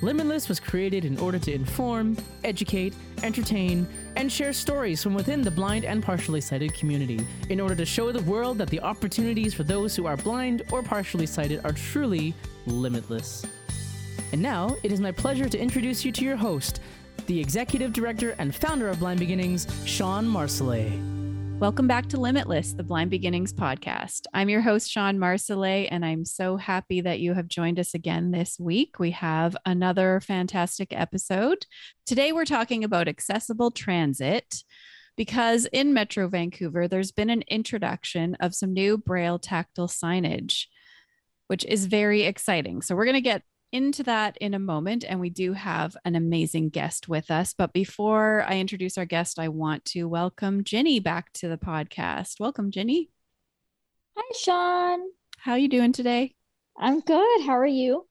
Limitless was created in order to inform, educate, entertain, and share stories from within the blind and partially sighted community in order to show the world that the opportunities for those who are blind or partially sighted are truly limitless. And now, it is my pleasure to introduce you to your host, the executive director and founder of Blind Beginnings, Shawn Marsolais. Welcome back to Limitless, the Blind Beginnings podcast. I'm your host, Shawn Marsolais, and I'm so happy that you have joined us again this week. We have another fantastic episode. Today, we're talking about accessible transit because in Metro Vancouver, there's been an introduction of some new Braille tactile signage, which is very exciting. So, we're going to get into that in a moment. And we do have an amazing guest with us. But before I introduce our guest, I want to welcome Ginny back to the podcast. Welcome, Ginny. Hi, Shawn. How are you doing today? I'm good. How are you?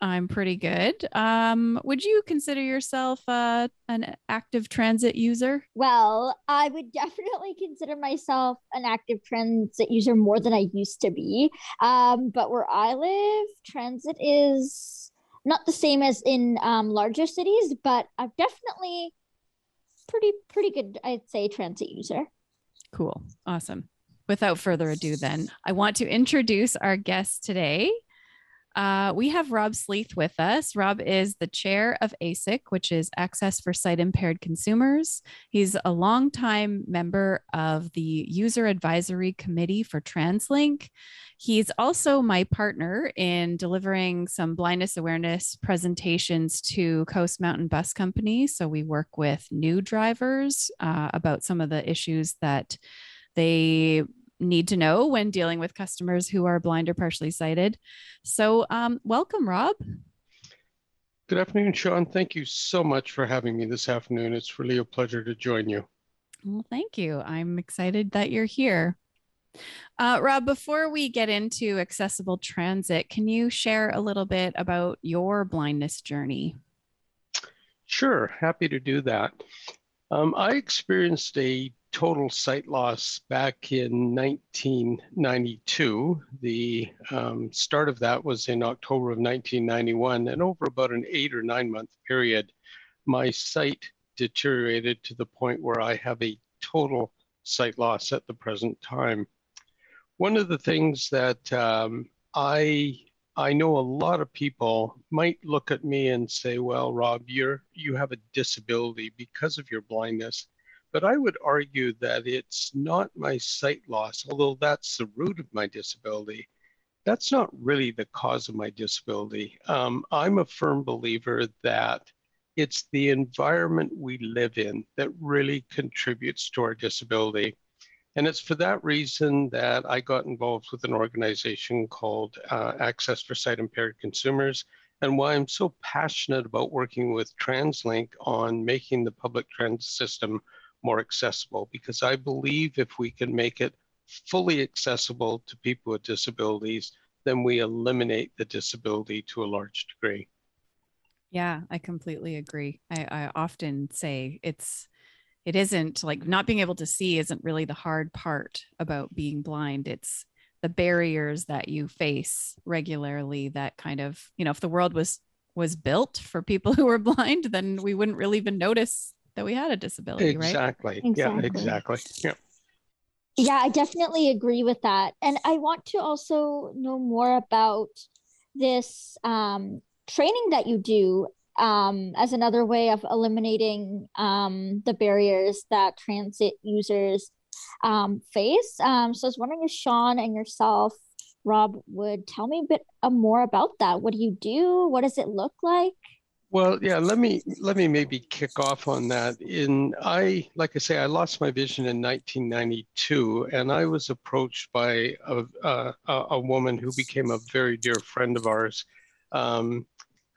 I'm pretty good. Um, would you consider yourself uh, an active transit user? Well, I would definitely consider myself an active transit user more than I used to be. Um, but where I live, transit is not the same as in um, larger cities, but I'm definitely pretty pretty good. I'd say transit user. Cool, awesome. Without further ado, then I want to introduce our guest today. Uh, we have Rob Sleath with us. Rob is the chair of ASIC, which is Access for Sight Impaired Consumers. He's a longtime member of the User Advisory Committee for TransLink. He's also my partner in delivering some blindness awareness presentations to Coast Mountain Bus Company. So we work with new drivers uh, about some of the issues that they need to know when dealing with customers who are blind or partially sighted. So, um, welcome, Rob. Good afternoon, Shawn. Thank you so much for having me this afternoon. It's really a pleasure to join you. Well, thank you. I'm excited that you're here. Uh, Rob, before we get into accessible transit, can you share a little bit about your blindness journey? Sure, happy to do that. Um, I experienced a total sight loss back in 1992. The um, start of that was in October of 1991, and over about an eight or nine month period, my sight deteriorated to the point where I have a total sight loss at the present time. One of the things that um, I I know a lot of people might look at me and say, "Well, Rob, you're you have a disability because of your blindness." But I would argue that it's not my sight loss, although that's the root of my disability. That's not really the cause of my disability. Um, I'm a firm believer that it's the environment we live in that really contributes to our disability. And it's for that reason that I got involved with an organization called uh, Access for Sight Impaired Consumers, and why I'm so passionate about working with TransLink on making the public transit system more accessible because I believe if we can make it fully accessible to people with disabilities, then we eliminate the disability to a large degree. Yeah, I completely agree. I, I often say it's it isn't like not being able to see isn't really the hard part about being blind. It's the barriers that you face regularly that kind of, you know, if the world was was built for people who were blind, then we wouldn't really even notice that we had a disability, exactly. right? Exactly. Yeah, exactly. Yeah. Yeah, I definitely agree with that. And I want to also know more about this um, training that you do um, as another way of eliminating um, the barriers that transit users um, face. Um, so I was wondering if Shawn and yourself, Rob, would tell me a bit uh, more about that. What do you do? What does it look like? Well, yeah, let me let me maybe kick off on that. In I like I say, I lost my vision in 1992, and I was approached by a a, a woman who became a very dear friend of ours, um,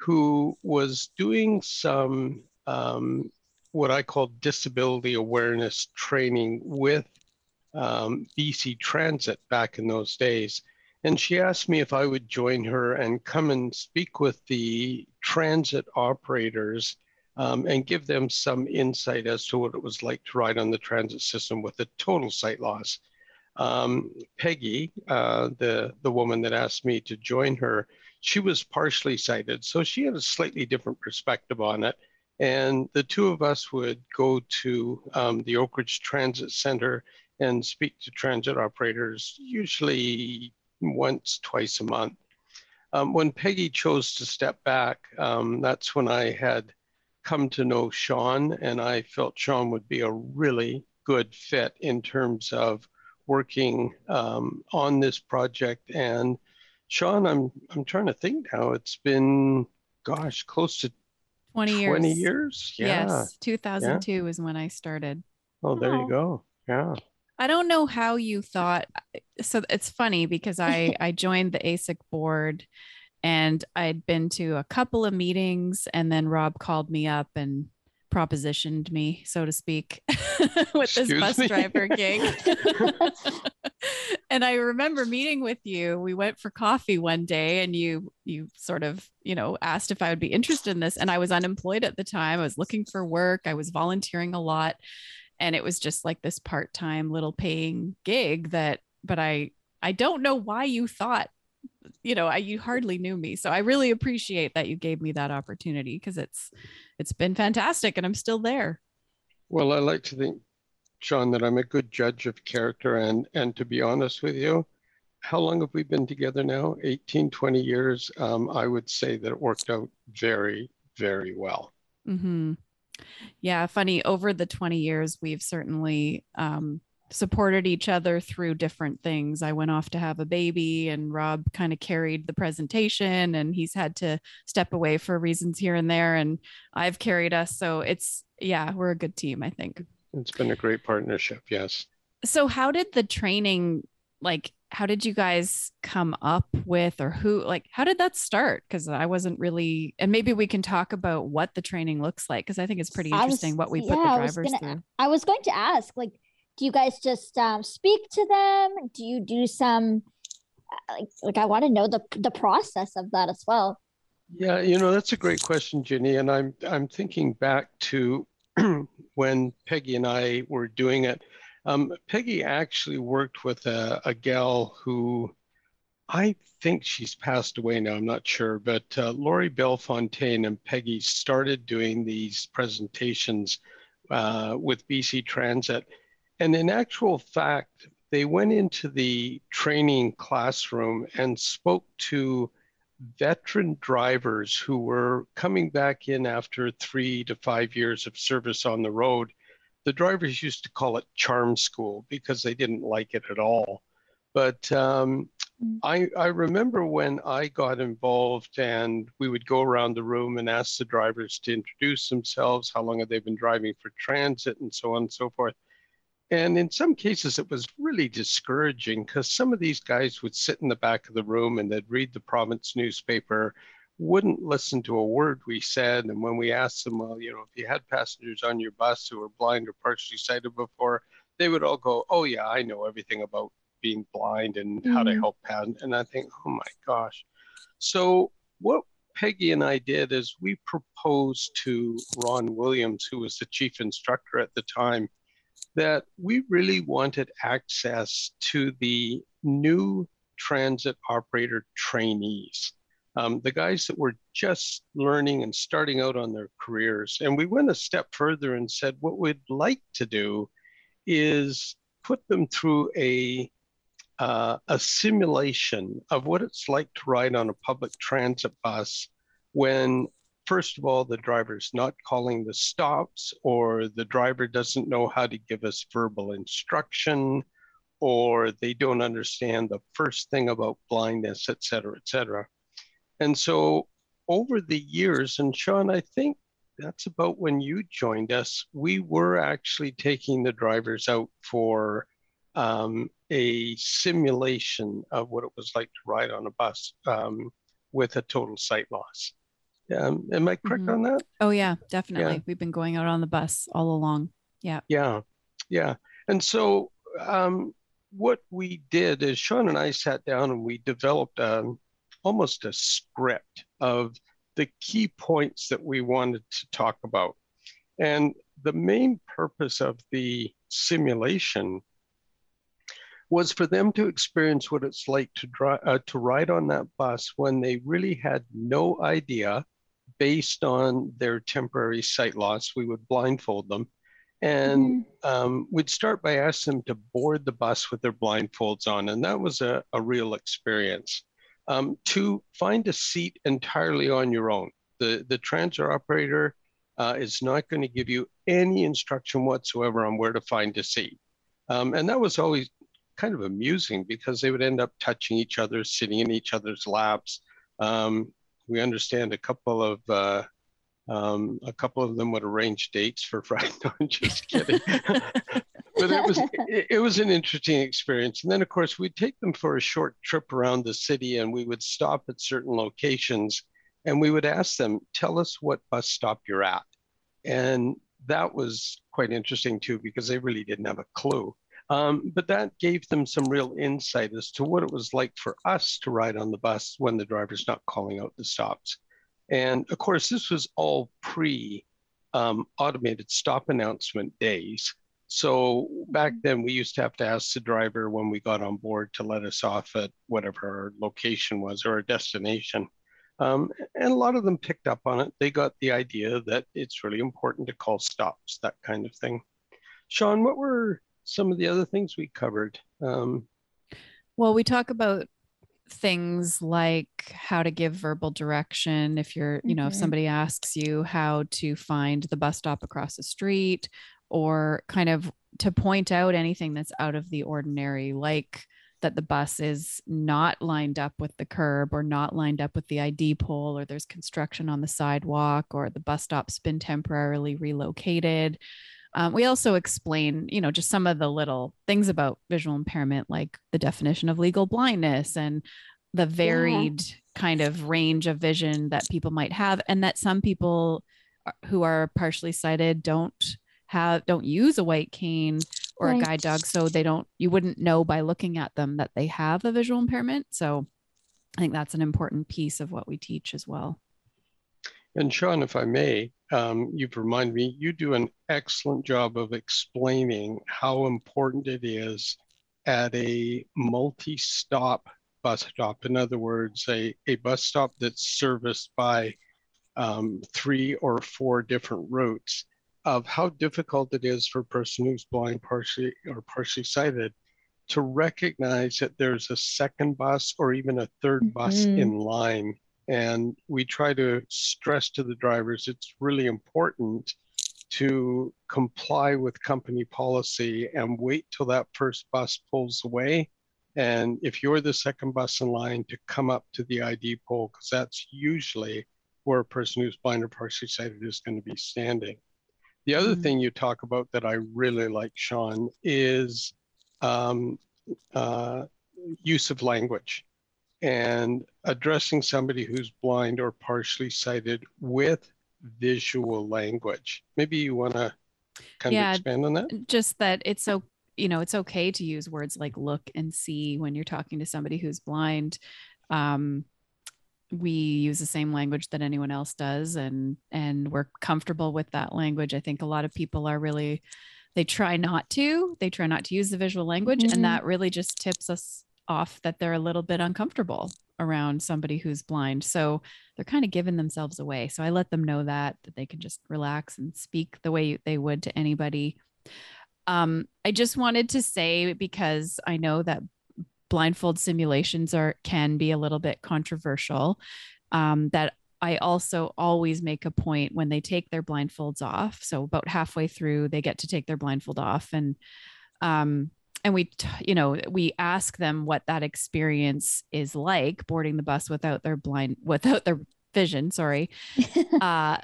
who was doing some um, what I call disability awareness training with um, BC Transit back in those days. And she asked me if I would join her and come and speak with the transit operators um, and give them some insight as to what it was like to ride on the transit system with a total sight loss. Um, Peggy, uh, the, the woman that asked me to join her, she was partially sighted, so she had a slightly different perspective on it. And the two of us would go to um, the Oakridge Transit Center and speak to transit operators, usually once, twice a month. Um, when Peggy chose to step back, um, that's when I had come to know Shawn, and I felt Shawn would be a really good fit in terms of working um, on this project. And Shawn, I'm I'm trying to think now. It's been, gosh, close to 20 years. 20 years. Yeah. Yes, 2002 yeah. is when I started. Oh, there oh. you go. Yeah. I don't know how you thought. So it's funny because I I joined the ASIC board, and I'd been to a couple of meetings, and then Rob called me up and propositioned me, so to speak, with Excuse this bus me? driver gig. and I remember meeting with you. We went for coffee one day and you you sort of, you know, asked if I would be interested in this and I was unemployed at the time. I was looking for work. I was volunteering a lot and it was just like this part-time little paying gig that but I I don't know why you thought you know, I you hardly knew me. So I really appreciate that you gave me that opportunity because it's it's been fantastic and I'm still there. Well, I like to think, Shawn, that I'm a good judge of character and and to be honest with you, how long have we been together now? 18, 20 years. Um, I would say that it worked out very, very well. Mm-hmm. Yeah, funny. Over the 20 years, we've certainly um, supported each other through different things. I went off to have a baby, and Rob kind of carried the presentation, and he's had to step away for reasons here and there. And I've carried us. So it's, yeah, we're a good team, I think. It's been a great partnership. Yes. So, how did the training, like, how did you guys come up with or who like how did that start because i wasn't really and maybe we can talk about what the training looks like because i think it's pretty interesting was, what we put the drivers I was, gonna, through. I was going to ask like do you guys just um, speak to them do you do some uh, like, like i want to know the the process of that as well yeah you know that's a great question Ginny, and i'm i'm thinking back to when peggy and i were doing it um, peggy actually worked with a, a, gal who i think she's passed away now i'm not sure but uh, lori belfontaine and peggy started doing these presentations uh, with bc transit. And in actual fact, they went into the training classroom and spoke to veteran drivers who were coming back in after three to five years of service on the road. The drivers used to call it charm school because they didn't like it at all. But um, mm. I, I remember when I got involved and we would go around the room and ask the drivers to introduce themselves, how long have they been driving for transit, and so on and so forth. And in some cases, it was really discouraging because some of these guys would sit in the back of the room and they'd read the province newspaper, wouldn't listen to a word we said. And when we asked them, well, you know, if you had passengers on your bus who were blind or partially sighted before, they would all go, oh, yeah, I know everything about being blind and mm-hmm. how to mm-hmm. help passengers. And I think, oh my gosh. So, what Peggy and I did is we proposed to Ron Williams, who was the chief instructor at the time, that we really wanted access to the new transit operator trainees, um, the guys that were just learning and starting out on their careers. And we went a step further and said, what we'd like to do is put them through a uh, a simulation of what it's like to ride on a public transit bus when first of all, the driver's not calling the stops, or the driver doesn't know how to give us verbal instruction, or they don't understand the first thing about blindness, et cetera, et cetera. And so over the years, and Shawn, I think that's about when you joined us, we were actually taking the drivers out for um, a simulation of what it was like to ride on a bus um, with a total sight loss. Um, am I correct mm-hmm. on that? Oh yeah, definitely. Yeah. We've been going out on the bus all along. Yeah. Yeah, yeah. And so um, what we did is Shawn and I sat down and we developed um, almost a script of the key points that we wanted to talk about. And the main purpose of the simulation was for them to experience what it's like to drive uh, to ride on that bus when they really had no idea based on their temporary sight loss we would blindfold them and mm-hmm. um, we'd start by asking them to board the bus with their blindfolds on and that was a, a real experience um, to find a seat entirely on your own the the transit operator uh, is not going to give you any instruction whatsoever on where to find a seat um, and that was always kind of amusing because they would end up touching each other, sitting in each other's laps. Um, we understand a couple of uh, um, a couple of them would arrange dates for Friday. No, I'm just kidding. but it was it, it, was an interesting experience. And then of course we'd take them for a short trip around the city, and we would stop at certain locations, and we would ask them, "Tell us what bus stop you're at," and that was quite interesting too because they really didn't have a clue. Um, but that gave them some real insight as to what it was like for us to ride on the bus when the driver's not calling out the stops. And of course, this was all pre um, automated stop announcement days. So back then, we used to have to ask the driver when we got on board to let us off at whatever our location was or our destination. Um, and a lot of them picked up on it. They got the idea that it's really important to call stops, that kind of thing. Shawn, what were some of the other things we covered. Um, well, we talk about things like how to give verbal direction if you're you know mm-hmm. if somebody asks you how to find the bus stop across the street or kind of to point out anything that's out of the ordinary like that the bus is not lined up with the curb or not lined up with the ID pole or there's construction on the sidewalk or the bus stop's been temporarily relocated um, we also explain, you know, just some of the little things about visual impairment, like the definition of legal blindness and the varied yeah. kind of range of vision that people might have, and that some people who are partially sighted don't have don't use a white cane or right. a guide dog, so they don't. You wouldn't know by looking at them that they have a visual impairment. So, I think that's an important piece of what we teach as well. And Shawn, if I may, um, you've reminded me, you do an excellent job of explaining how important it is at a multi stop bus stop. In other words, a, a bus stop that's serviced by um, three or four different routes of how difficult it is for a person who's blind partially or partially sighted to recognize that there's a second bus or even a 3rd mm-hmm. bus in line and we try to stress to the drivers it's really important to comply with company policy and wait till that first bus pulls away. And if you're the second bus in line to come up to the ID pole, because that's usually where a person who's blind or partially sighted is going to be standing. The other mm-hmm. thing you talk about that I really like, Shawn, is um, uh, use of language and addressing somebody who's blind or partially sighted with visual language. Maybe you want to kind yeah, of expand on that? Just that it's so, you know, it's okay to use words like look and see when you're talking to somebody who's blind. Um, we use the same language that anyone else does and and we're comfortable with that language. I think a lot of people are really they try not to. They try not to use the visual language mm-hmm. and that really just tips us off that they're a little bit uncomfortable around somebody who's blind. So they're kind of giving themselves away. So I let them know that that they can just relax and speak the way they would to anybody. Um, I just wanted to say because I know that blindfold simulations are can be a little bit controversial. Um, that I also always make a point when they take their blindfolds off. So about halfway through, they get to take their blindfold off, and um, and we you know we ask them what that experience is like boarding the bus without their blind without their vision sorry. Uh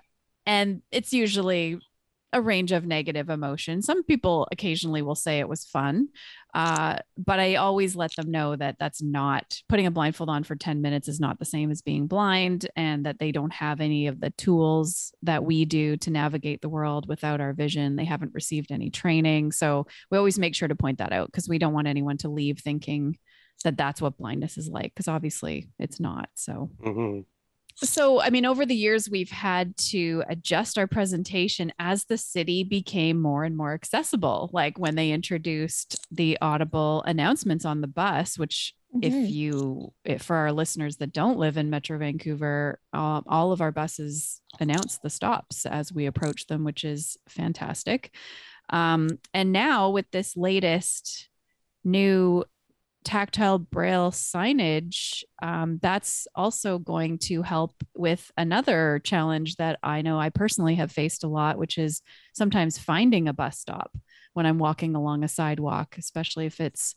and it's usually a range of negative emotions. Some people occasionally will say it was fun, uh, but I always let them know that that's not putting a blindfold on for 10 minutes is not the same as being blind and that they don't have any of the tools that we do to navigate the world without our vision. They haven't received any training. So we always make sure to point that out because we don't want anyone to leave thinking that that's what blindness is like because obviously it's not. So. Mm-hmm. So, I mean, over the years, we've had to adjust our presentation as the city became more and more accessible. Like when they introduced the audible announcements on the bus, which, mm-hmm. if you, if for our listeners that don't live in Metro Vancouver, um, all of our buses announce the stops as we approach them, which is fantastic. Um, and now with this latest new tactile braille signage, um, that's also going to help with another challenge that I know I personally have faced a lot, which is sometimes finding a bus stop when I'm walking along a sidewalk, especially if it's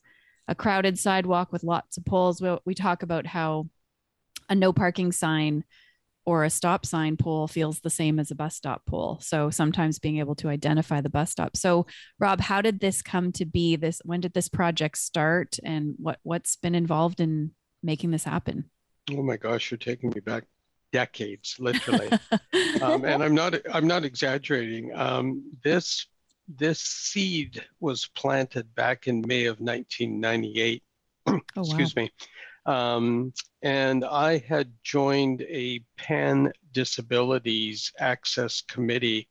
a crowded sidewalk with lots of poles. We, we talk about how a no parking sign or a stop sign pole feels the same as a bus stop pole. So sometimes being able to identify the bus stop. So Rob, how did this come to be? This when did this project start and what what's been involved in making this happen? Oh my gosh, you're taking me back decades, literally. um, and I'm not I'm not exaggerating. Um, this this seed was planted back in May of 1998. oh, Excuse wow. me. Um, and I had joined a pan disabilities access committee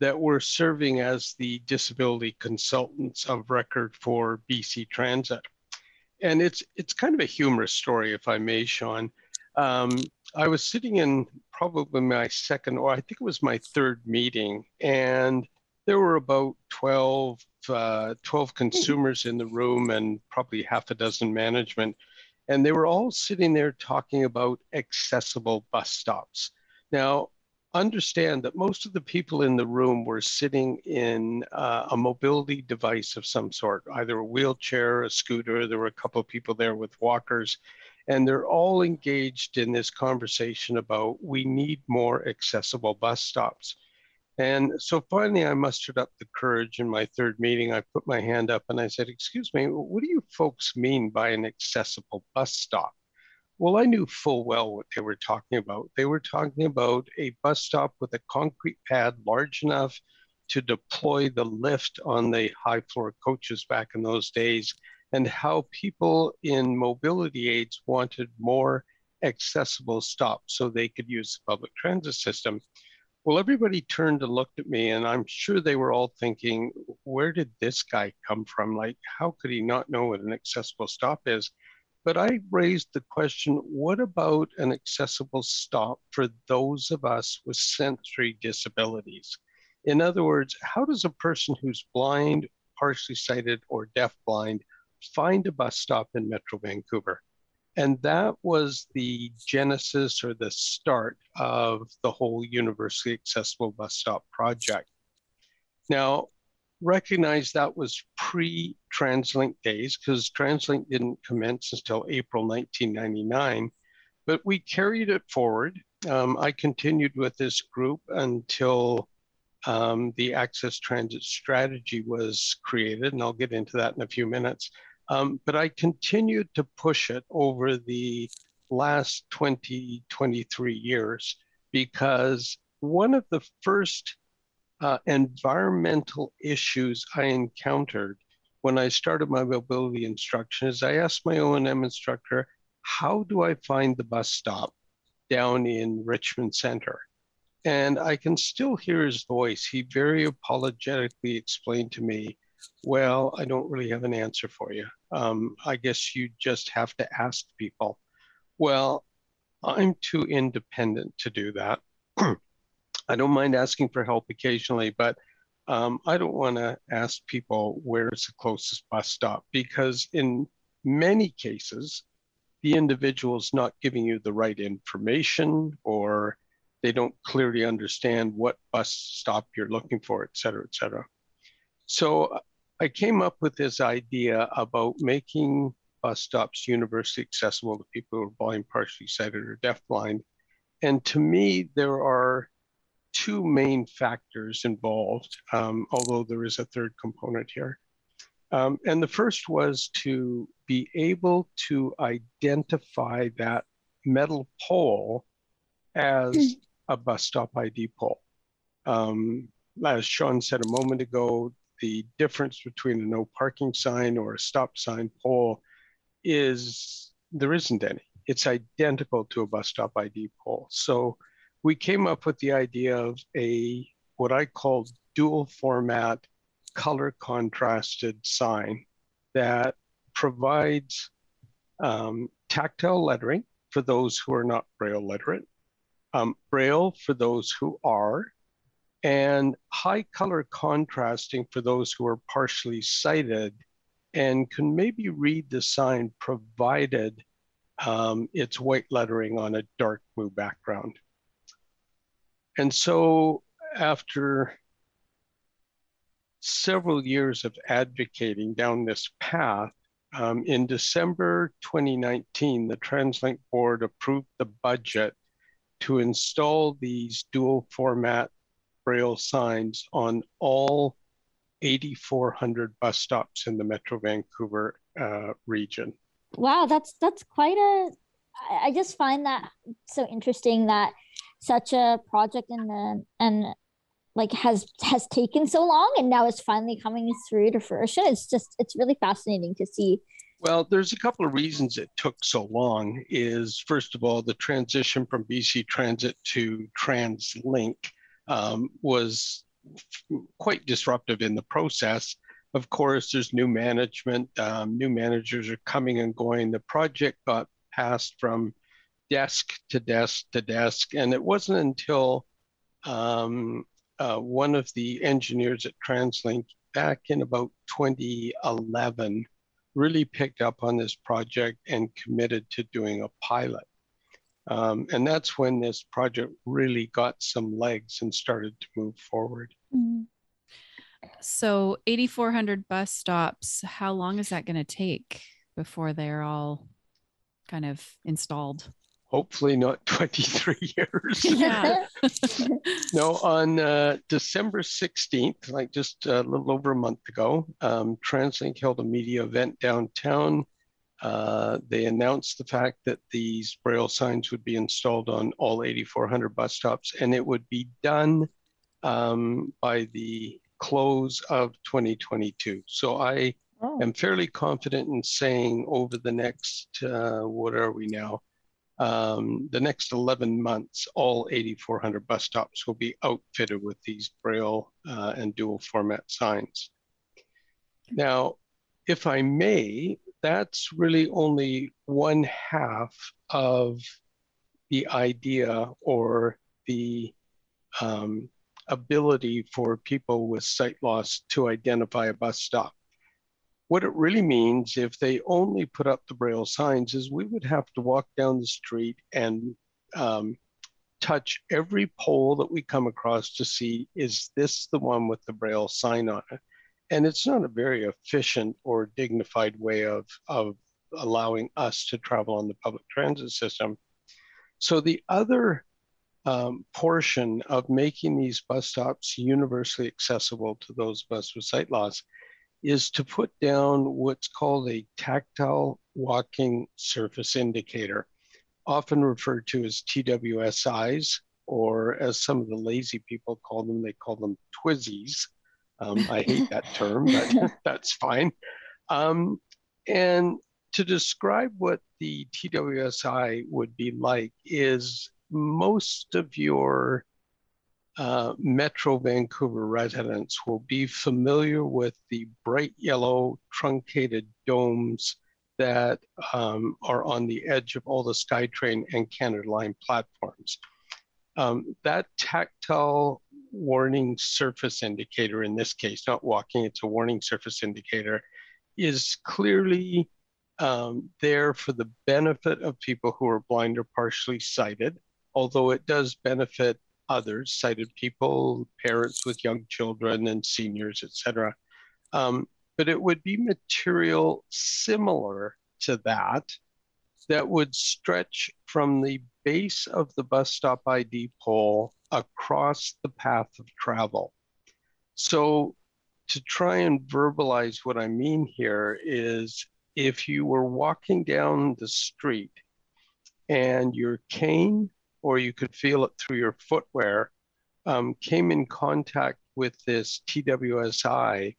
that were serving as the disability consultants of record for BC Transit. And it's it's kind of a humorous story, if I may, Shawn. Um, I was sitting in probably my second, or I think it was my third meeting, and there were about 12, uh, 12 consumers in the room and probably half a dozen management and they were all sitting there talking about accessible bus stops. Now, understand that most of the people in the room were sitting in uh, a mobility device of some sort, either a wheelchair, a scooter. There were a couple of people there with walkers, and they're all engaged in this conversation about we need more accessible bus stops. And so finally, I mustered up the courage in my third meeting. I put my hand up and I said, Excuse me, what do you folks mean by an accessible bus stop? Well, I knew full well what they were talking about. They were talking about a bus stop with a concrete pad large enough to deploy the lift on the high floor coaches back in those days, and how people in mobility aids wanted more accessible stops so they could use the public transit system. Well, everybody turned and looked at me, and I'm sure they were all thinking, where did this guy come from? Like, how could he not know what an accessible stop is? But I raised the question what about an accessible stop for those of us with sensory disabilities? In other words, how does a person who's blind, partially sighted, or deafblind find a bus stop in Metro Vancouver? And that was the genesis or the start of the whole Universally Accessible Bus Stop project. Now, recognize that was pre TransLink days because TransLink didn't commence until April 1999, but we carried it forward. Um, I continued with this group until um, the Access Transit Strategy was created, and I'll get into that in a few minutes. Um, but I continued to push it over the last 20, 23 years because one of the first uh, environmental issues I encountered when I started my mobility instruction is I asked my O&M instructor, how do I find the bus stop down in Richmond Center? And I can still hear his voice. He very apologetically explained to me well, I don't really have an answer for you. Um, I guess you just have to ask people. Well, I'm too independent to do that. I don't mind asking for help occasionally, but um, I don't want to ask people where's the closest bus stop because, in many cases, the individual is not giving you the right information or they don't clearly understand what bus stop you're looking for, et cetera, et cetera. So I came up with this idea about making bus stops universally accessible to people who are blind, partially sighted, or deafblind. And to me, there are two main factors involved, um, although there is a third component here. Um, and the first was to be able to identify that metal pole as hmm. a bus stop ID pole. Um, as Shawn said a moment ago, the difference between a no parking sign or a stop sign pole is there isn't any. It's identical to a bus stop ID pole. So we came up with the idea of a what I call dual format color contrasted sign that provides um, tactile lettering for those who are not Braille literate, um, Braille for those who are, and high color contrasting for those who are partially sighted and can maybe read the sign provided um, it's white lettering on a dark blue background. And so after several years of advocating down this path, um, in December 2019, the TransLink board approved the budget to install these dual format braille signs on all 8,400 bus stops in the Metro Vancouver uh, region. Wow, that's that's quite a. I just find that so interesting that such a project and the and like has has taken so long and now it's finally coming through to fruition. It's just it's really fascinating to see. Well, there's a couple of reasons it took so long. Is first of all the transition from BC Transit to TransLink um, was quite disruptive in the process. Of course, there's new management, um, new managers are coming and going. The project got passed from desk to desk to desk, and it wasn't until um, uh, one of the engineers at TransLink back in about 2011 really picked up on this project and committed to doing a pilot. Um, and that's when this project really got some legs and started to move forward. Mm-hmm. So 8,400 bus stops, how long is that going to take before they're all kind of installed? Hopefully not 23 years. Yeah. no, on uh, December 16th, like just a little over a month ago, um, TransLink held a media event downtown uh, they announced the fact that these braille signs would be installed on all 8,400 bus stops, and it would be done um, by the close of 2022. So I oh. am fairly confident in saying over the next, uh, what are we now? Um, the next 11 months, all 8,400 bus stops will be outfitted with these braille uh, and dual format signs. Now, if I may, that's really only one half of the idea or the um, ability for people with sight loss to identify a bus stop. What it really means, if they only put up the braille signs, is we would have to walk down the street and um, touch every pole that we come across to see is this the one with the braille sign on it? And it's not a very efficient or dignified way of, of allowing us to travel on the public transit system. So the other um, portion of making these bus stops universally accessible to those of us with sight loss is to put down what's called a tactile walking surface indicator, often referred to as TWSIs, or as some of the lazy people call them, they call them TWSIs. Um, I hate that term, but that's fine. Um, and to describe what the TWSI would be like is most of your uh, Metro Vancouver residents will be familiar with the bright yellow truncated domes that um, are on the edge of all the SkyTrain and Canada Line platforms. Um, that tactile warning surface indicator in this case, not walking, it's a warning surface indicator, is clearly um, there for the benefit of people who are blind or partially sighted, although it does benefit others, sighted people, parents with young children and seniors, etc. Um, but it would be material similar to that that would stretch from the base of the bus stop ID pole across the path of travel. So, to try and verbalize what I mean here is if you were walking down the street and your cane, or you could feel it through your footwear, um, came in contact with this TWSI,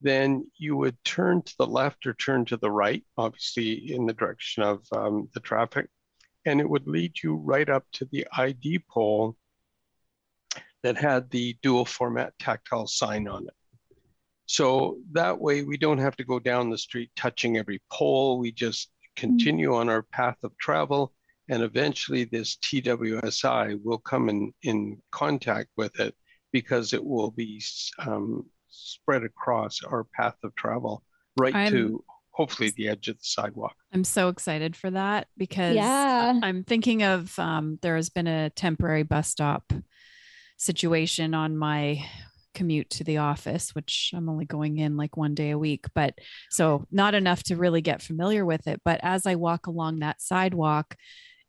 then you would turn to the left or turn to the right, obviously in the direction of um, the traffic, and it would lead you right up to the ID pole that had the dual format tactile sign on it. So that way we don't have to go down the street touching every pole. We just continue on our path of travel and eventually this TWSI will come in, in contact with it because it will be um, spread across our path of travel right I'm, to hopefully the edge of the sidewalk. I'm so excited for that because yeah. I'm thinking of um, there has been a temporary bus stop situation on my commute to the office, which I'm only going in like one day a week, but so not enough to really get familiar with it. But as I walk along that sidewalk,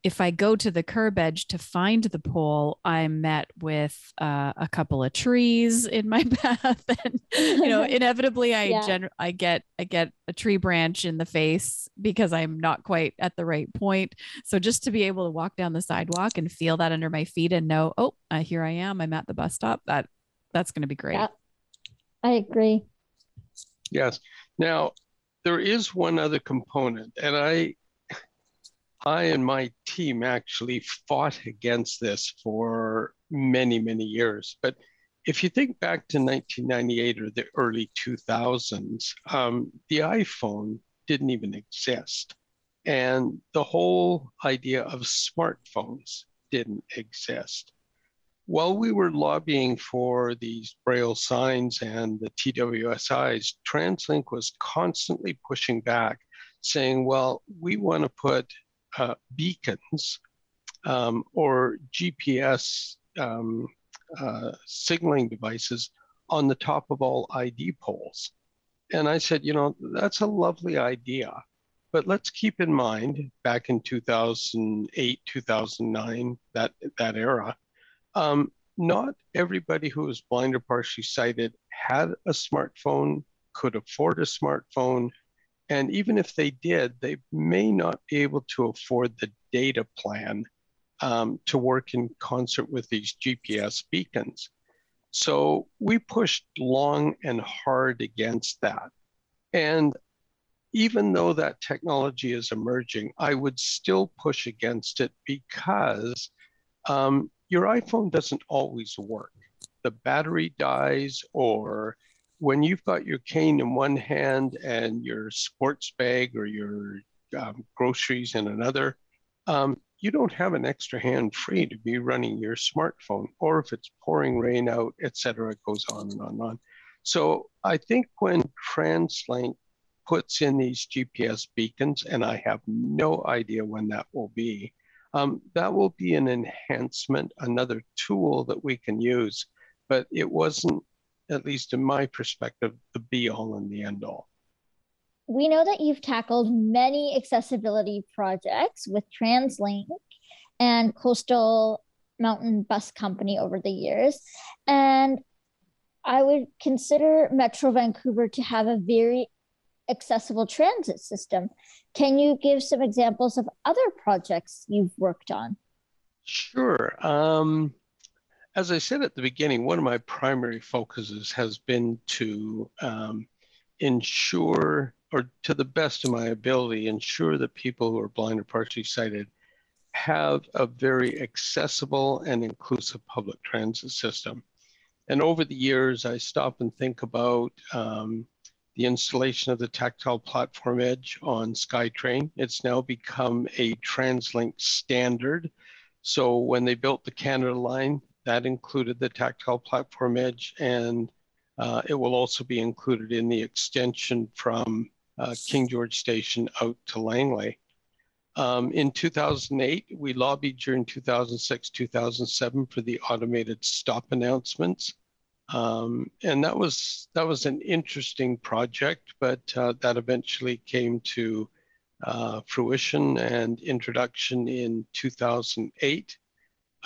if I go to the curb edge to find the pole, I'm met with uh, a couple of trees in my path, and you know, inevitably, I yeah. gen- I get I get a tree branch in the face because I'm not quite at the right point. So just to be able to walk down the sidewalk and feel that under my feet and know, oh, uh, here I am, I'm at the bus stop. That that's going to be great. Yeah, I agree. Yes. Now there is one other component, and I I and my team actually fought against this for many, many years. But if you think back to 1998 or the early 2000s, um, the iPhone didn't even exist. And the whole idea of smartphones didn't exist. While we were lobbying for these Braille signs and the TWSIs, TransLink was constantly pushing back, saying, well, we want to put uh, beacons um, or GPS um, uh, signaling devices on the top of all ID poles. And I said, you know, that's a lovely idea, but let's keep in mind back in 2008, 2009, that, that era, um, not everybody who was blind or partially sighted had a smartphone, could afford a smartphone, and even if they did, they may not be able to afford the data plan um, to work in concert with these GPS beacons. So we pushed long and hard against that. And even though that technology is emerging, I would still push against it because um, your iPhone doesn't always work. The battery dies, or when you've got your cane in one hand and your sports bag or your um, groceries in another, um, you don't have an extra hand free to be running your smartphone. Or if it's pouring rain out, etc., it goes on and on and on. So I think when TransLink puts in these GPS beacons, and I have no idea when that will be, um, that will be an enhancement, another tool that we can use. But it wasn't at least in my perspective, the be all and the end all. We know that you've tackled many accessibility projects with TransLink and Coastal Mountain Bus Company over the years. And I would consider Metro Vancouver to have a very accessible transit system. Can you give some examples of other projects you've worked on? Sure. Um, as I said at the beginning, one of my primary focuses has been to um, ensure, or to the best of my ability, ensure that people who are blind or partially sighted have a very accessible and inclusive public transit system. And over the years, I stop and think about um, the installation of the tactile platform edge on SkyTrain. It's now become a TransLink standard. So when they built the Canada line, that included the tactile platform edge, and uh, it will also be included in the extension from uh, King George Station out to Langley. Um, in 2008, we lobbied during 2006, 2007 for the automated stop announcements. Um, and that was that was an interesting project, but uh, that eventually came to uh, fruition and introduction in 2008.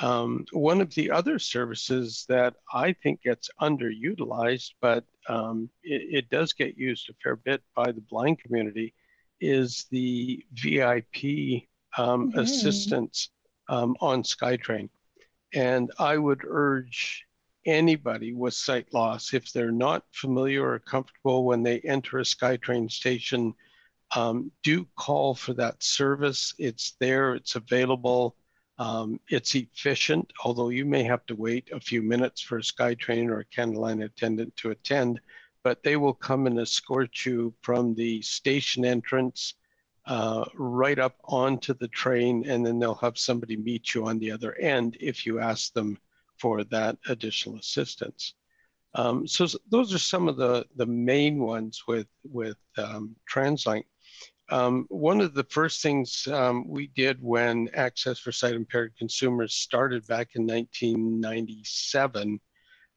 Um, one of the other services that I think gets underutilized, but um, it, it, does get used a fair bit by the blind community, is the VIP um, mm-hmm. assistance um, on SkyTrain. And I would urge anybody with sight loss, if they're not familiar or comfortable when they enter a SkyTrain station, um, do call for that service. It's there, it's available. Um, it's efficient, although you may have to wait a few minutes for a SkyTrain or a Line attendant to attend, but they will come and escort you from the station entrance uh, right up onto the train, and then they'll have somebody meet you on the other end if you ask them for that additional assistance. Um, so those are some of the, the main ones with, with um, TransLink. Um, one of the first things um, we did when Access for Sight Impaired Consumers started back in 1997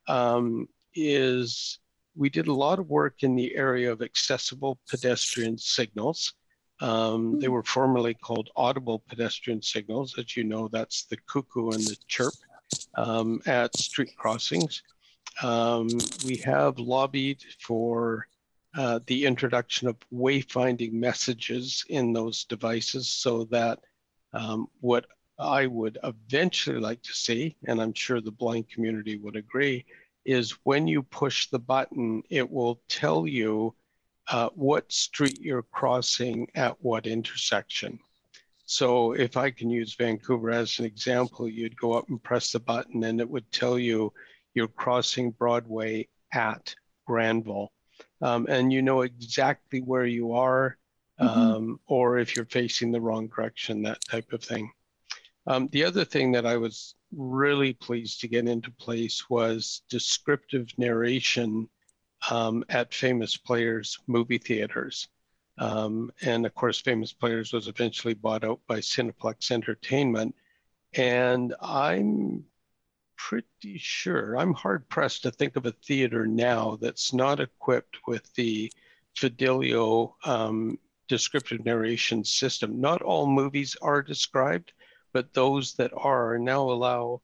um, is we did a lot of work in the area of accessible pedestrian signals. Um, they hmm. were formerly called audible pedestrian signals. As you know, that's the cuckoo and the chirp um, at street crossings. Um, we have lobbied for uh, the introduction of wayfinding messages in those devices so that um, what I would eventually like to see, and I'm sure the blind community would agree, is when you push the button, it will tell you uh, what street you're crossing at what intersection. So if I can use Vancouver as an example, you'd go up and press the button and it would tell you you're crossing Broadway at Granville um, and you know exactly where you are, mm-hmm. um, mm-hmm. or if you're facing the wrong direction, that type of thing. Um, the other thing that I was really pleased to get into place was descriptive narration um, at Famous Players movie theaters. Um, and of course, Famous Players was eventually bought out by Cineplex Entertainment. And I'm pretty sure, I'm hard pressed to think of a theater now that's not equipped with the Fidelio um, descriptive narration system. Not all movies are described, but those that are now allow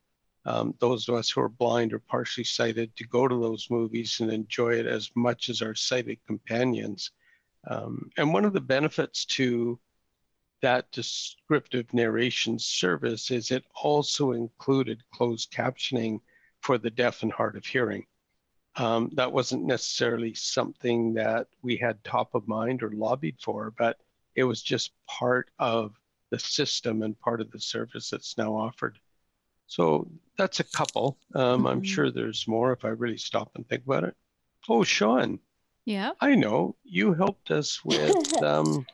um, those of us who are blind or partially sighted to go to those movies and enjoy it as much as our sighted companions. Um, and one of the benefits to that descriptive narration service is it also included closed captioning for the deaf and hard of hearing. Um, that wasn't necessarily something that we had top of mind or lobbied for, but it was just part of the system and part of the service that's now offered. So that's a couple. Um, mm-hmm. I'm sure there's more if I really stop and think about it. Oh, Shawn. Yeah. I know you helped us with um,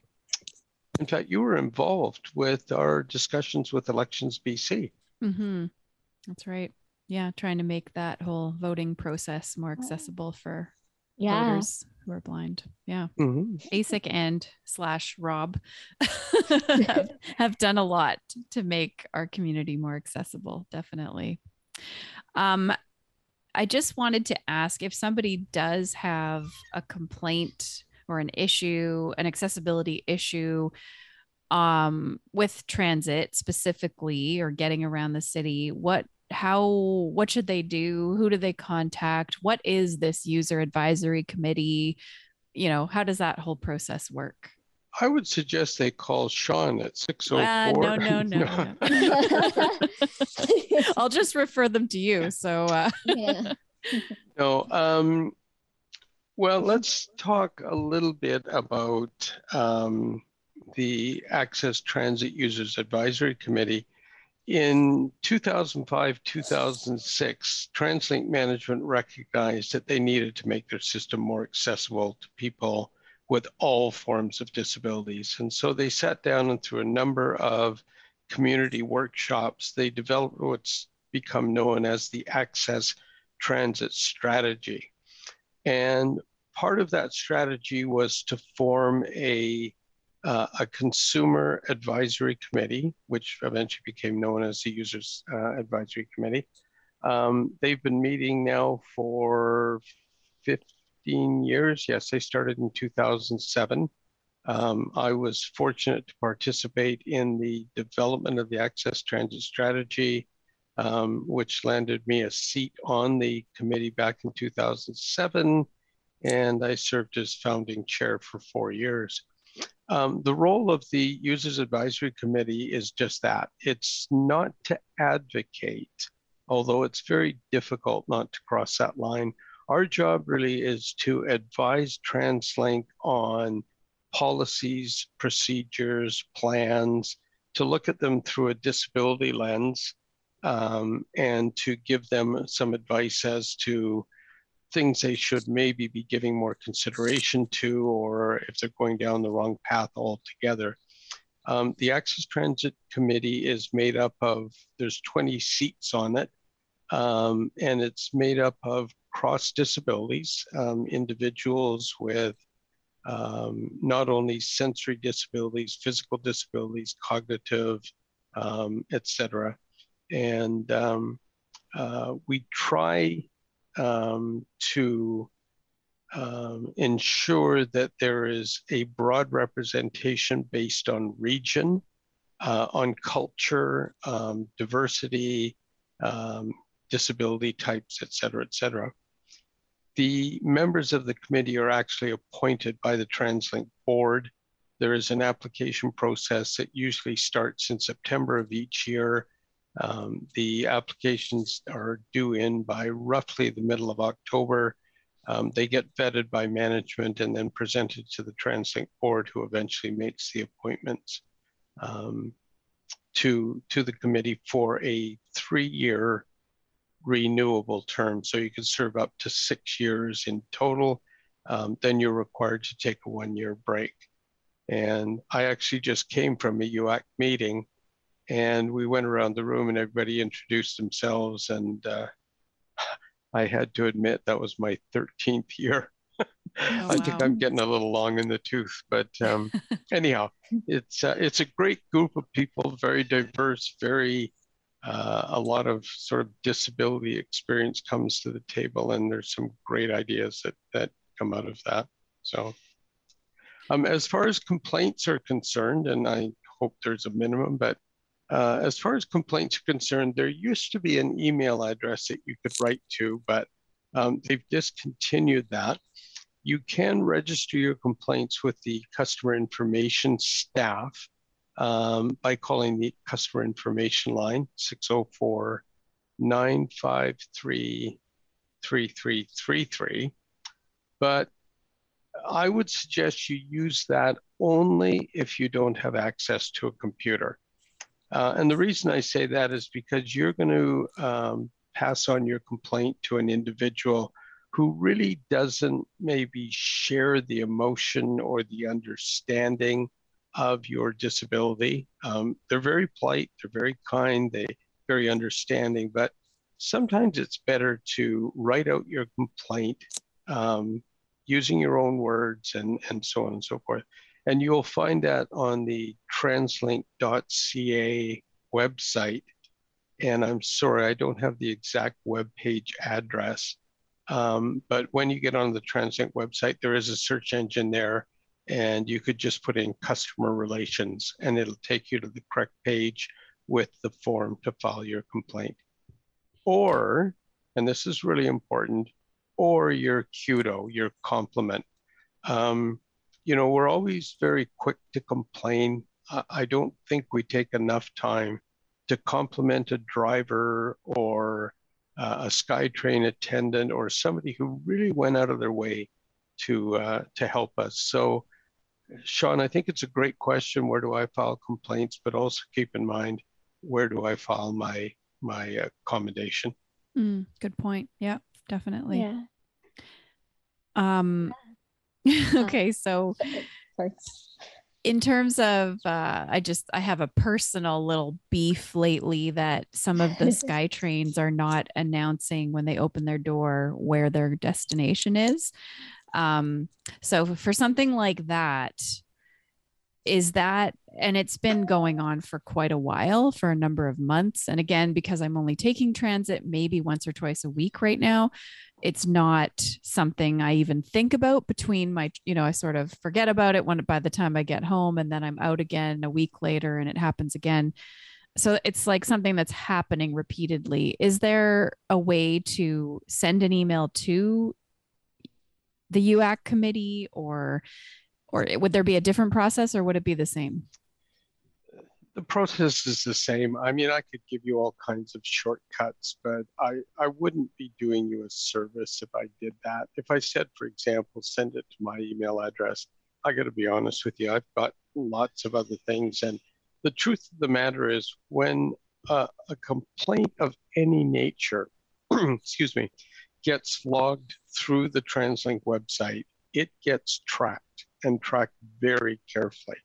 in fact, you were involved with our discussions with Elections BC. Mm-hmm. That's right. Yeah, trying to make that whole voting process more accessible for yeah. voters who are blind. Yeah. Mm-hmm. ASIC and slash Rob have, have done a lot to make our community more accessible, definitely. Um, I just wanted to ask if somebody does have a complaint or an issue, an accessibility issue um, with transit specifically or getting around the city, what how what should they do who do they contact what is this user advisory committee you know how does that whole process work I would suggest they call Shawn at 604. Uh, no, no, no. no. I'll just refer them to you. So, uh... yeah. No, um, well, let's talk a little bit about um, the Access Transit Users Advisory Committee. In 2005 2006, TransLink management recognized that they needed to make their system more accessible to people with all forms of disabilities. And so they sat down and through a number of community workshops, they developed what's become known as the Access Transit Strategy. And part of that strategy was to form a uh, a consumer advisory committee, which eventually became known as the Users uh, Advisory Committee. Um, they've been meeting now for 15 years. Yes, they started in 2007. Um, I was fortunate to participate in the development of the Access Transit Strategy um, which landed me a seat on the committee back in 2007. And I served as founding chair for four years. Um, the role of the Users Advisory Committee is just that it's not to advocate, although it's very difficult not to cross that line. Our job really is to advise TransLink on policies, procedures, plans, to look at them through a disability lens um, and to give them some advice as to things they should maybe be giving more consideration to, or if they're going down the wrong path altogether. Um, the Access Transit Committee is made up of, there's 20 seats on it, um, and it's made up of cross disabilities, um, individuals with um, not only sensory disabilities, physical disabilities, cognitive, um, etc. And um, uh, we try um, to um, ensure that there is a broad representation based on region, uh, on culture, um, diversity, um, disability types, et cetera, et cetera. The members of the committee are actually appointed by the TransLink board. There is an application process that usually starts in September of each year um, the applications are due in by roughly the middle of October. Um, they get vetted by management and then presented to the TransLink board, who eventually makes the appointments um, to, to the committee for a three-year renewable term. So you can serve up to six years in total. Um, then you're required to take a one-year break. And I actually just came from a UAC meeting and we went around the room and everybody introduced themselves and uh, i had to admit that was my 13th year. Oh, i think i'm getting a little long in the tooth but um, anyhow it's uh, it's a great group of people very diverse very uh, a lot of sort of disability experience comes to the table and there's some great ideas that that come out of that so. Um, as far as complaints are concerned and i hope there's a minimum but uh, as far as complaints are concerned, there used to be an email address that you could write to, but um, they've discontinued that. You can register your complaints with the customer information staff um, by calling the customer information line 604 953 3333. But I would suggest you use that only if you don't have access to a computer. Uh, and the reason I say that is because you're going to um, pass on your complaint to an individual who really doesn't maybe share the emotion or the understanding of your disability. Um, they're very polite, they're very kind, they're very understanding, but sometimes it's better to write out your complaint um, using your own words and, and so on and so forth. And you'll find that on the translink.ca website. And I'm sorry, I don't have the exact web page address. Um, but when you get on the TransLink website, there is a search engine there, and you could just put in customer relations, and it'll take you to the correct page with the form to file your complaint. Or, and this is really important, or your QDO, your compliment. Um, you know, we're always very quick to complain. I don't think we take enough time to compliment a driver or uh, a SkyTrain attendant or somebody who really went out of their way to uh, to help us. So, Shawn, I think it's a great question. Where do I file complaints? But also keep in mind, where do I file my my uh, commendation? Mm, good point. Yeah, definitely. Yeah. Um, okay, so in terms of uh, I just I have a personal little beef lately that some of the sky trains are not announcing when they open their door where their destination is. Um, so for something like that, is that and it's been going on for quite a while for a number of months and again because i'm only taking transit maybe once or twice a week right now it's not something i even think about between my you know i sort of forget about it when by the time i get home and then i'm out again a week later and it happens again so it's like something that's happening repeatedly. Is there a way to send an email to the UAC committee or or would there be a different process or would it be the same? The process is the same. I mean, I could give you all kinds of shortcuts, but I, I wouldn't be doing you a service if I did that. If I said, for example, send it to my email address, I got to be honest with you, I've got lots of other things. And the truth of the matter is, when uh, a complaint of any nature, excuse me, gets logged through the TransLink website, it gets tracked and tracked very carefully.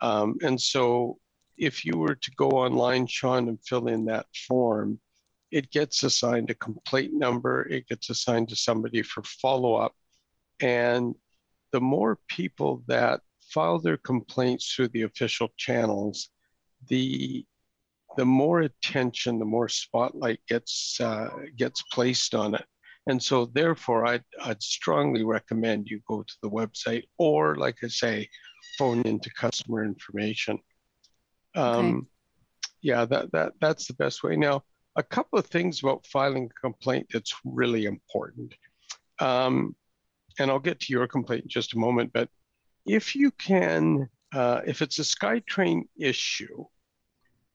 Um, and so if you were to go online, Shawn, and fill in that form, it gets assigned a complaint number, it gets assigned to somebody for follow up. And the more people that file their complaints through the official channels, the the more attention, the more spotlight gets uh, gets placed on it. And so therefore, I'd, I'd strongly recommend you go to the website or, like I say, phone into customer information. Um, okay. Yeah, that, that, that's the best way. Now, a couple of things about filing a complaint that's really important. Um, and I'll get to your complaint in just a moment, but if you can, uh, if it's a SkyTrain issue,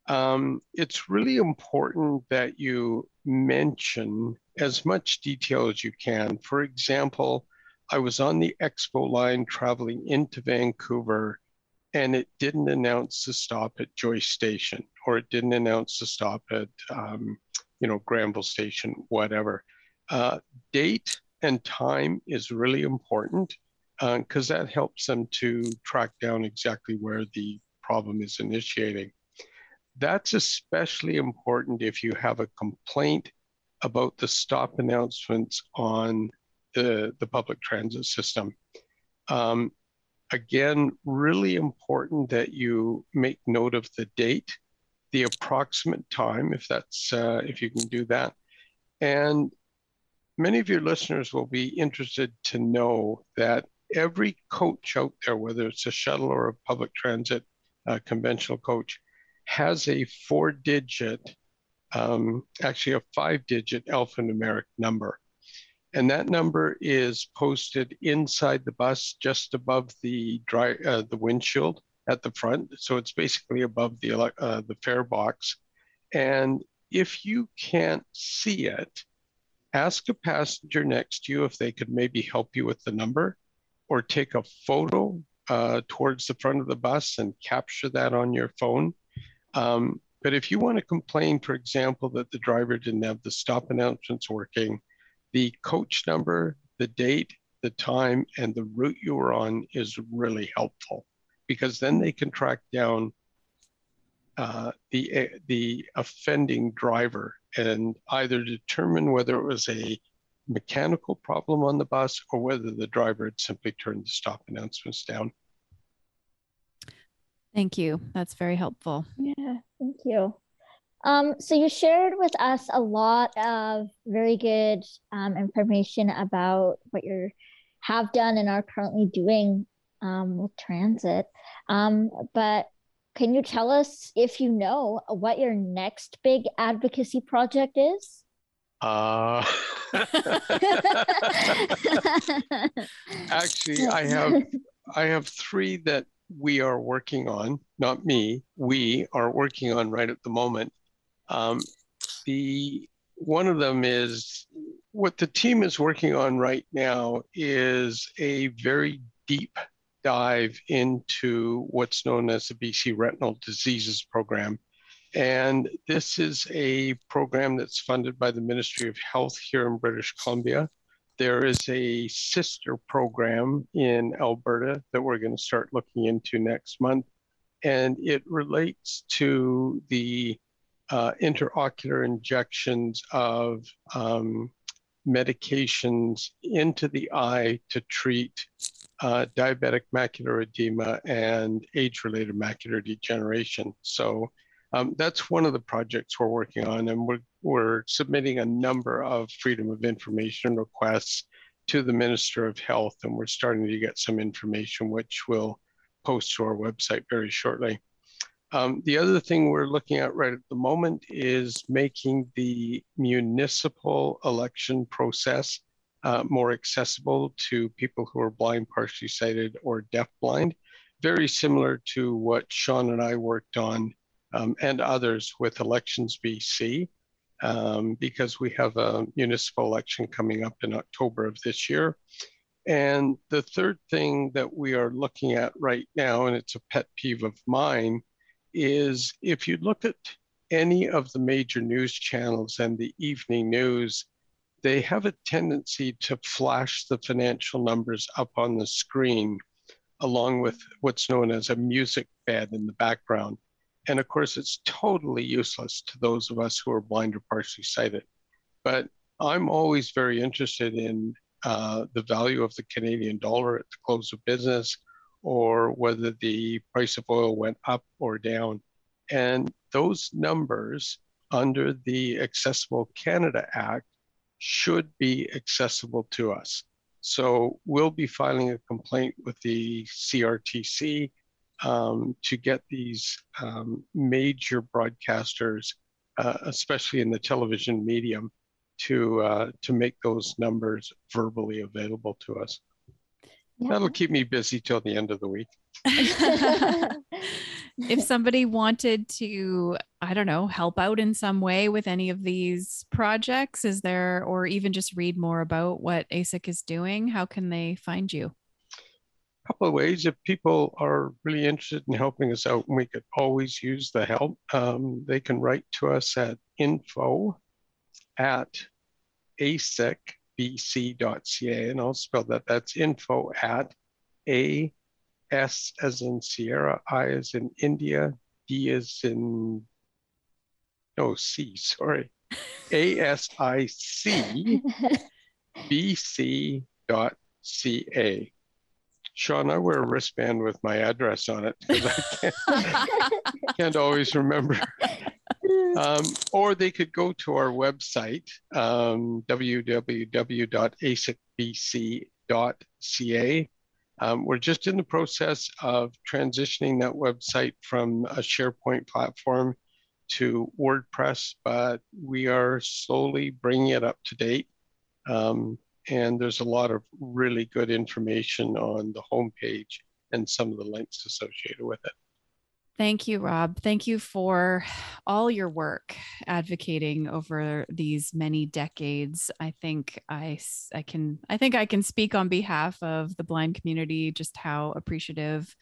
um, it's really important that you mention as much detail as you can. For example, I was on the expo line traveling into Vancouver and it didn't announce the stop at Joyce Station or it didn't announce the stop at, um, you know, Granville Station, whatever. Uh, date and time is really important because uh, that helps them to track down exactly where the problem is initiating. That's especially important if you have a complaint about the stop announcements on the, the public transit system. Um, again, really important that you make note of the date, the approximate time, if that's uh, if you can do that, and many of your listeners will be interested to know that every coach out there, whether it's a shuttle or a public transit uh, conventional coach, has a four-digit um, actually a five digit alphanumeric number. And that number is posted inside the bus just above the dry, uh, the windshield at the front. So it's basically above the, uh, the fare box. And if you can't see it, ask a passenger next to you if they could maybe help you with the number or take a photo uh, towards the front of the bus and capture that on your phone. Um, but if you want to complain, for example, that the driver didn't have the stop announcements working, the coach number, the date, the time, and the route you were on is really helpful because then they can track down uh, the the offending driver and either determine whether it was a mechanical problem on the bus or whether the driver had simply turned the stop announcements down. Thank you. That's very helpful. Yeah, thank you. Um, so you shared with us a lot of very good um, information about what you have done and are currently doing um, with transit. Um, but can you tell us if you know what your next big advocacy project is? Uh, actually, I have I have three that we are working on, not me, we are working on right at the moment. Um, the one of them is what the team is working on right now is a very deep dive into what's known as the BC Retinal Diseases Program. And this is a program that's funded by the Ministry of Health here in British Columbia. There is a sister program in Alberta that we're going to start looking into next month, and it relates to the uh, intraocular injections of um, medications into the eye to treat uh, diabetic macular edema and age related macular degeneration. So um, that's one of the projects we're working on, and we're, we're submitting a number of freedom of information requests to the Minister of Health, and we're starting to get some information which we'll post to our website very shortly. Um, the other thing we're looking at right at the moment is making the municipal election process uh, more accessible to people who are blind, partially sighted, or deafblind. Very similar to what Shawn and I worked on um, and others with Elections BC, um, because we have a municipal election coming up in October of this year. And the third thing that we are looking at right now, and it's a pet peeve of mine, is if you look at any of the major news channels and the evening news, they have a tendency to flash the financial numbers up on the screen along with what's known as a music bed in the background. And of course, it's totally useless to those of us who are blind or partially sighted. But I'm always very interested in uh, the value of the Canadian dollar at the close of business or whether the price of oil went up or down. And those numbers under the Accessible Canada Act should be accessible to us. So we'll be filing a complaint with the CRTC um, to get these um, major broadcasters, uh, especially in the television medium, to uh, to make those numbers verbally available to us. Yeah. That'll keep me busy till the end of the week. if somebody wanted to, I don't know, help out in some way with any of these projects, is there, or even just read more about what ASIC is doing, how can they find you? A couple of ways. If people are really interested in helping us out, and we could always use the help, um, they can write to us at info at asicbc.ca, and I'll spell that. That's info at a S as in Sierra, I as in India, D as in, no, C, sorry, A S I C B C dot C A. Shawn, I wear a wristband with my address on it because I can't, can't always remember. Um, or they could go to our website, um, www.asicbc.ca, um, we're just in the process of transitioning that website from a SharePoint platform to WordPress, but we are slowly bringing it up to date. Um, and there's a lot of really good information on the homepage and some of the links associated with it. Thank you, Rob. Thank you for all your work advocating over these many decades. I think I, I can I think I can speak on behalf of the blind community just how appreciative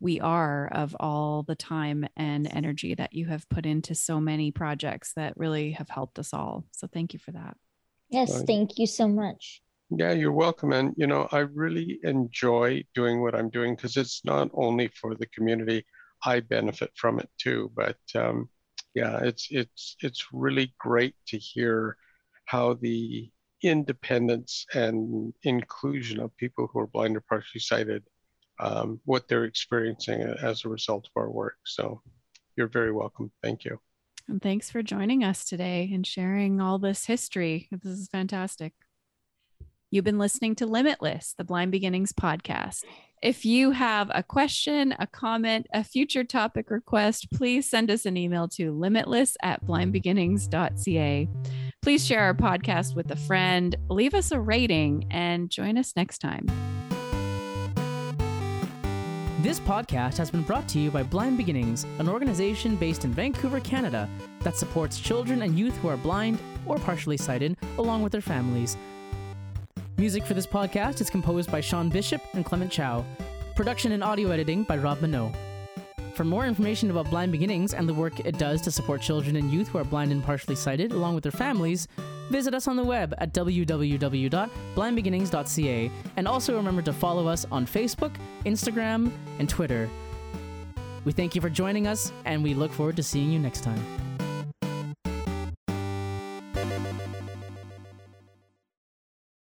we are of all the time and energy that you have put into so many projects that really have helped us all. So thank you for that. Yes, thank you so much. Yeah, you're welcome. And you know, I really enjoy doing what I'm doing because it's not only for the community I benefit from it too. But um, yeah, it's it's it's really great to hear how the independence and inclusion of people who are blind or partially sighted, um, what they're experiencing as a result of our work. So you're very welcome. Thank you. And thanks for joining us today and sharing all this history. This is fantastic. You've been listening to Limitless, the Blind Beginnings podcast. If you have a question, a comment, a future topic request, please send us an email to limitless at blindbeginnings.ca. Please share our podcast with a friend, leave us a rating, and join us next time. This podcast has been brought to you by Blind Beginnings, an organization based in Vancouver, Canada, that supports children and youth who are blind or partially sighted, along with their families. Music for this podcast is composed by Sean Bishop and Clement Chow. Production and audio editing by Rob Minot. For more information about Blind Beginnings and the work it does to support children and youth who are blind and partially sighted, along with their families, visit us on the web at www.blindbeginnings.ca and also remember to follow us on Facebook, Instagram, and Twitter. We thank you for joining us, and we look forward to seeing you next time.